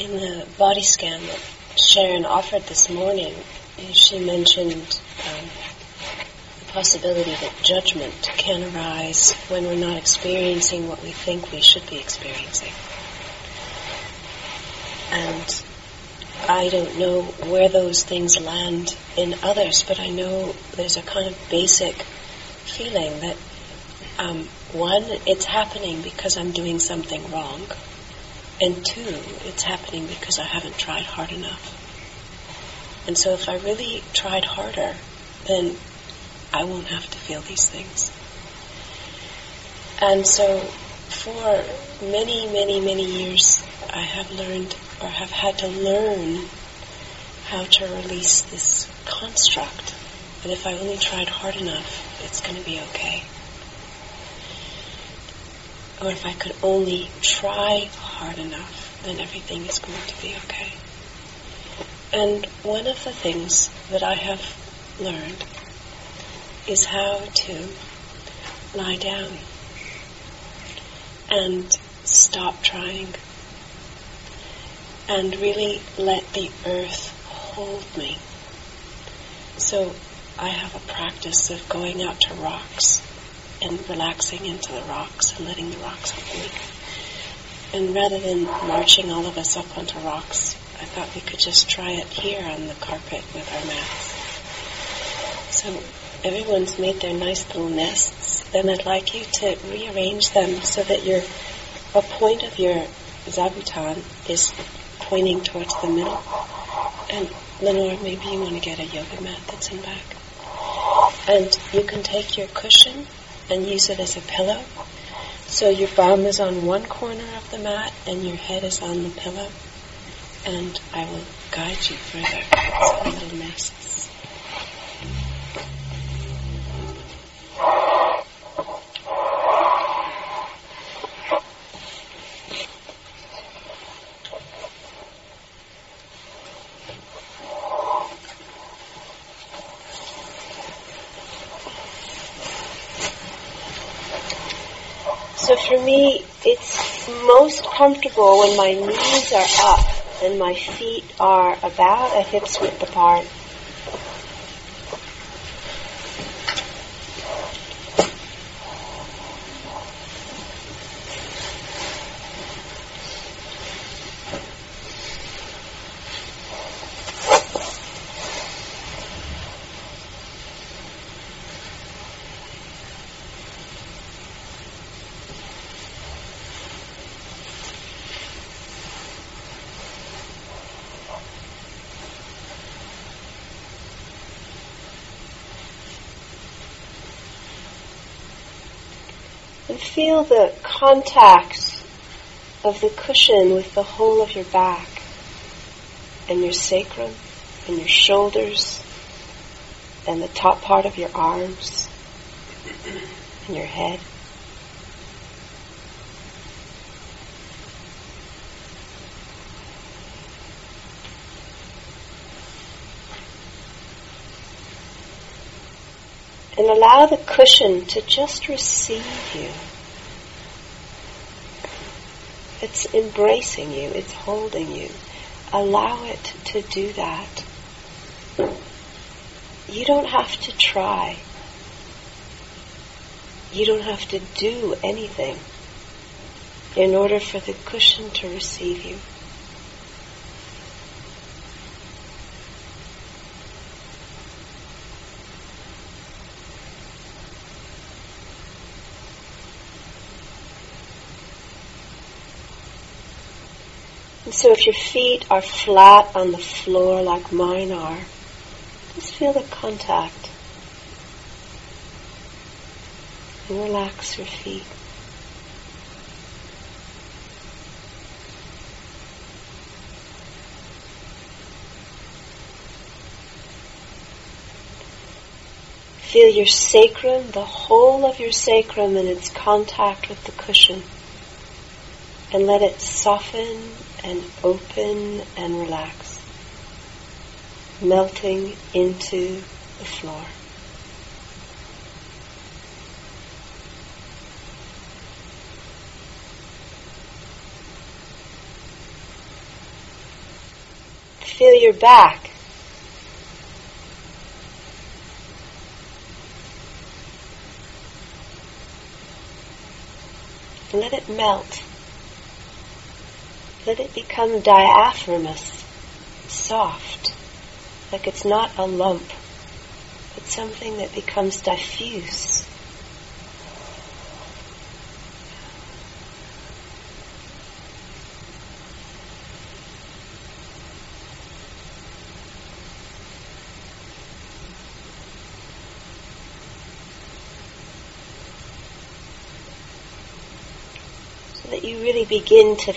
in the body scan that Sharon offered this morning, she mentioned um, the possibility that judgment can arise when we're not experiencing what we think we should be experiencing. And I don't know where those things land in others, but I know there's a kind of basic feeling that um, one, it's happening because I'm doing something wrong, and two, it's happening because I haven't tried hard enough. And so if I really tried harder, then I won't have to feel these things. And so for many, many, many years, I have learned or have had to learn how to release this construct. And if I only tried hard enough, it's going to be okay. Or if I could only try hard enough, then everything is going to be okay. And one of the things that I have learned is how to lie down and stop trying and really let the earth hold me. So I have a practice of going out to rocks and relaxing into the rocks and letting the rocks hold me. And rather than marching all of us up onto rocks, I thought we could just try it here on the carpet with our mats. So everyone's made their nice little nests. Then I'd like you to rearrange them so that your a point of your zabuton is pointing towards the middle. And Lenore, maybe you want to get a yoga mat that's in back. And you can take your cushion and use it as a pillow. So your bum is on one corner of the mat and your head is on the pillow and I will guide you further. It's a little nests. So for me, it's most comfortable when my knees are up and my feet are about a hip's width apart. Feel the contact of the cushion with the whole of your back and your sacrum and your shoulders and the top part of your arms and your head. And allow the cushion to just receive you. It's embracing you, it's holding you. Allow it to do that. You don't have to try. You don't have to do anything in order for the cushion to receive you. And so if your feet are flat on the floor like mine are, just feel the contact. And relax your feet. Feel your sacrum, the whole of your sacrum in its contact with the cushion. And let it soften and open and relax, melting into the floor. feel your back. Let it melt. Let it become diaphanous, soft, like it's not a lump, but something that becomes diffuse. So that you really begin to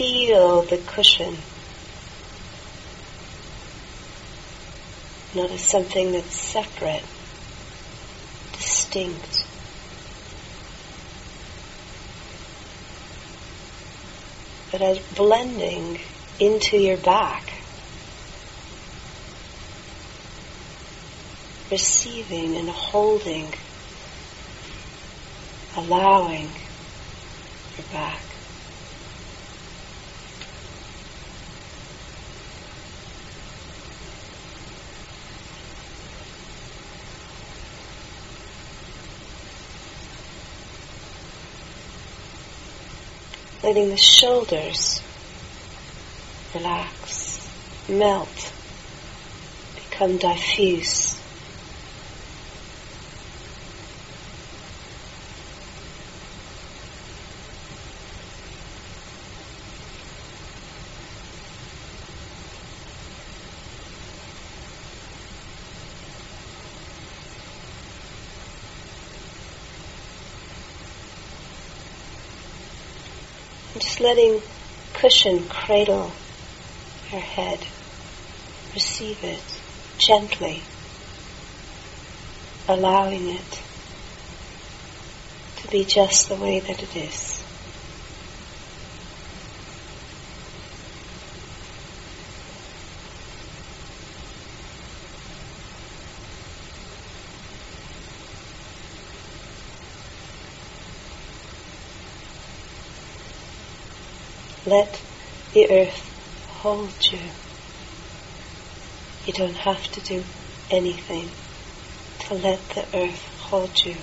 feel the cushion. Not as something that's separate, distinct. But as blending into your back. Receiving and holding, allowing your back. Letting the shoulders relax, melt, become diffuse. Just letting cushion cradle your head. Receive it gently, allowing it to be just the way that it is. Let the earth hold you. You don't have to do anything to let the earth hold you.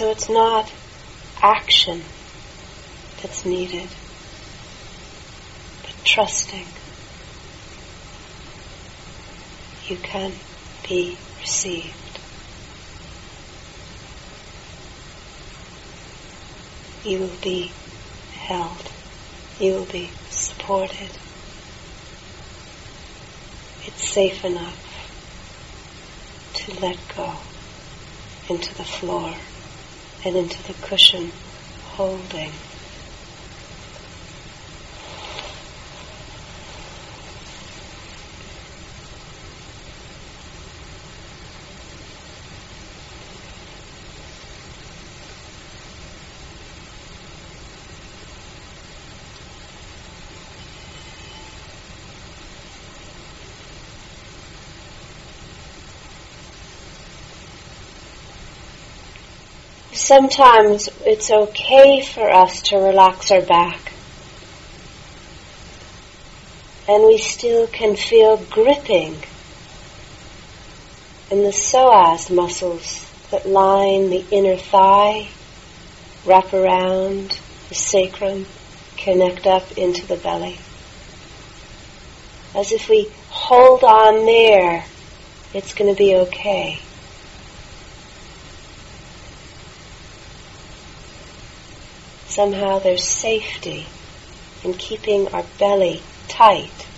So it's not action that's needed, but trusting. You can be received. You will be held. You will be supported. It's safe enough to let go into the floor and into the cushion holding. Sometimes it's okay for us to relax our back. And we still can feel gripping in the psoas muscles that line the inner thigh, wrap around the sacrum, connect up into the belly. As if we hold on there, it's going to be okay. Somehow there's safety in keeping our belly tight.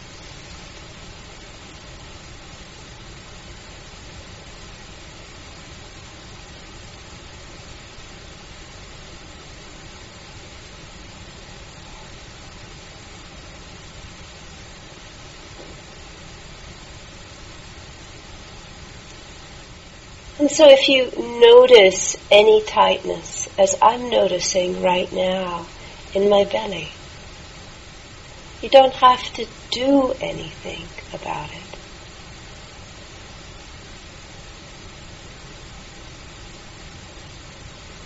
So if you notice any tightness, as I'm noticing right now in my belly, you don't have to do anything about it.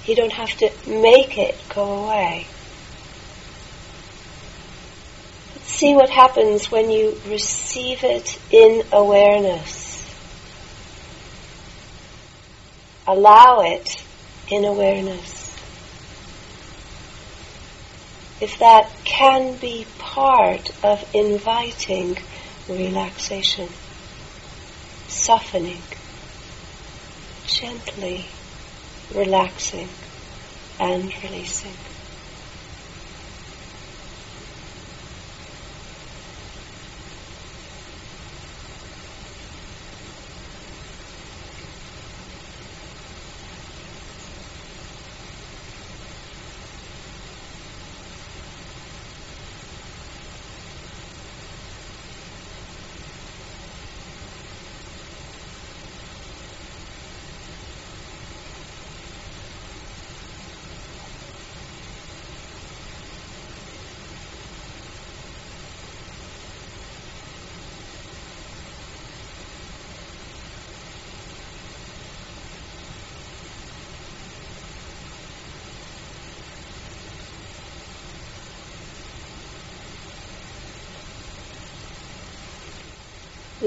You don't have to make it go away. But see what happens when you receive it in awareness. Allow it in awareness. If that can be part of inviting relaxation, softening, gently relaxing and releasing.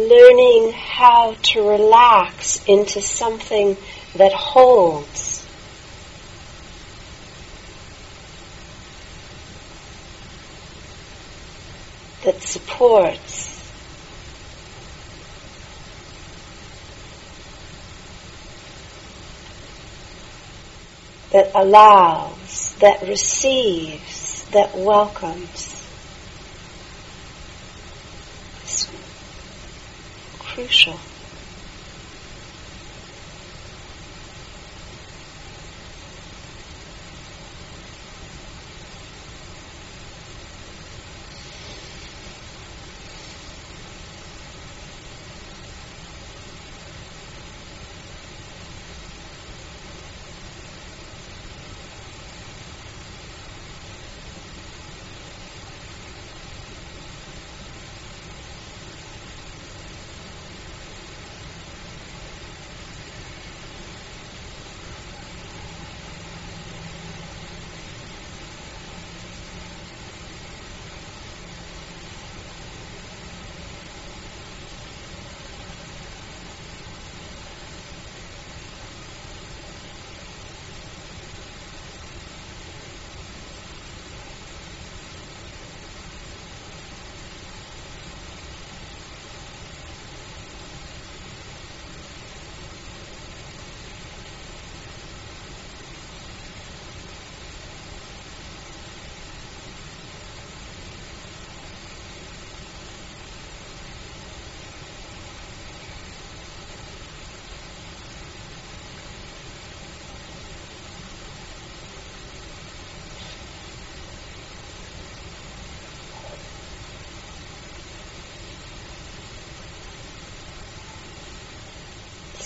Learning how to relax into something that holds. That supports. That allows, that receives, that welcomes. queixar.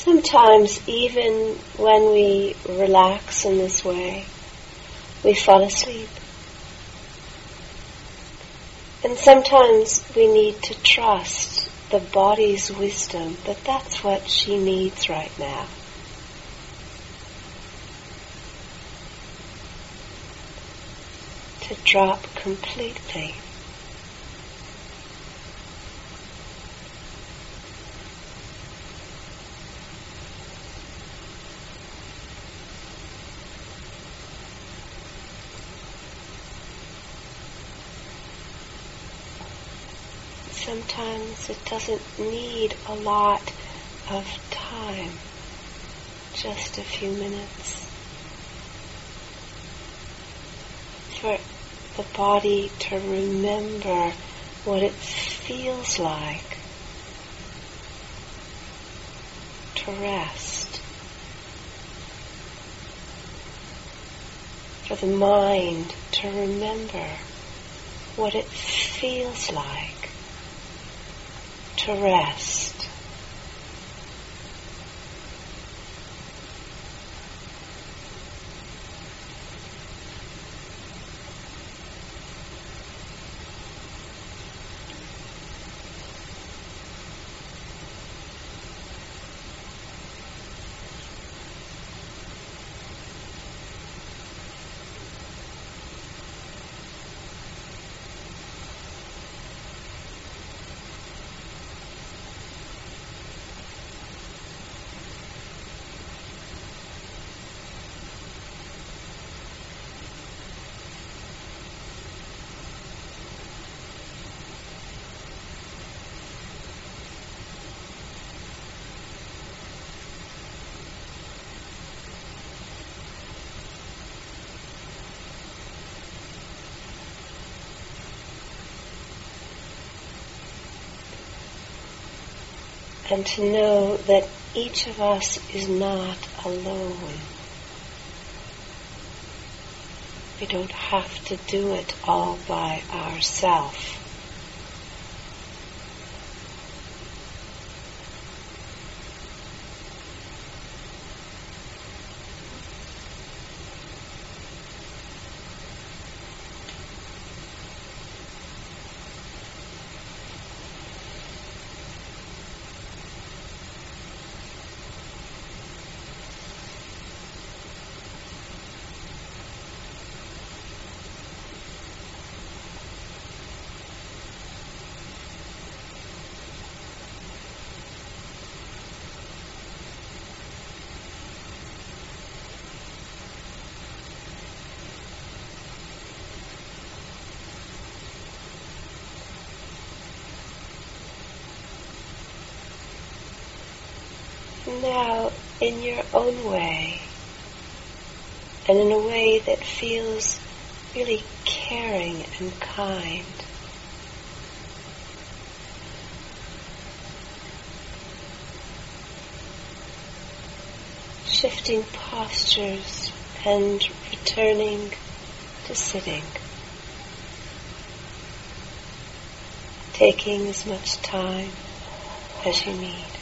Sometimes, even when we relax in this way, we fall asleep. And sometimes we need to trust the body's wisdom that that's what she needs right now. To drop completely. Sometimes it doesn't need a lot of time, just a few minutes. For the body to remember what it feels like to rest. For the mind to remember what it feels like to rest. And to know that each of us is not alone. We don't have to do it all by ourselves. Now in your own way and in a way that feels really caring and kind. Shifting postures and returning to sitting. Taking as much time as you need.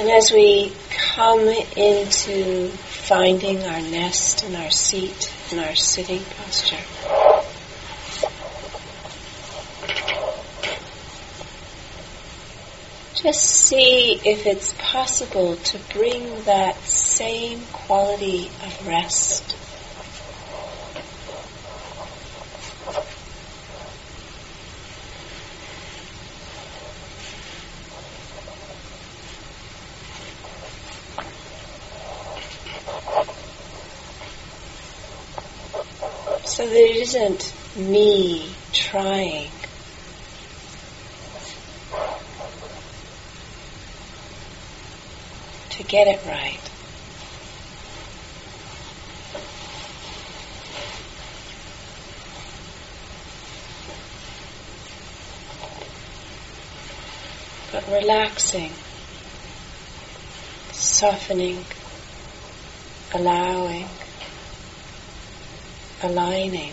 And as we come into finding our nest and our seat and our sitting posture, just see if it's possible to bring that same quality of rest it isn't me trying. To get it right. But relaxing, softening, allowing aligning.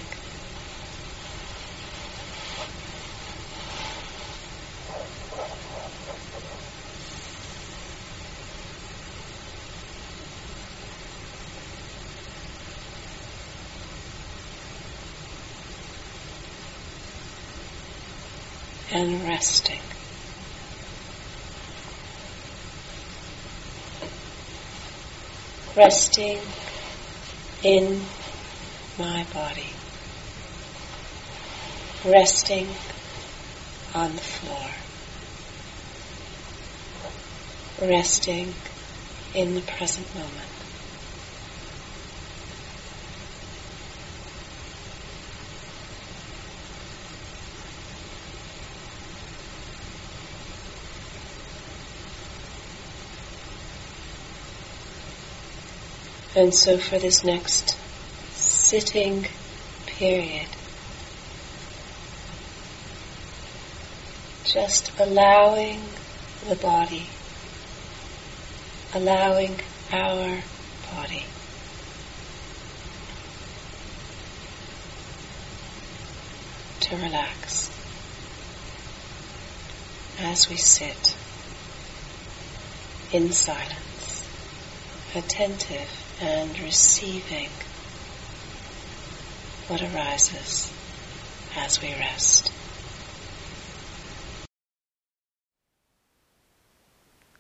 And resting. Resting in my body, resting on the floor, resting in the present moment. And so for this next sitting period. Just allowing the body. Allowing our body. To relax. As we sit in silence, attentive and receiving what arises as we rest.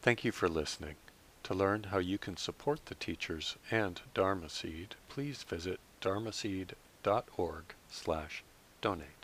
Thank you for listening. To learn how you can support the teachers and Dharma Seed, please visit dharmaseed.org slash donate.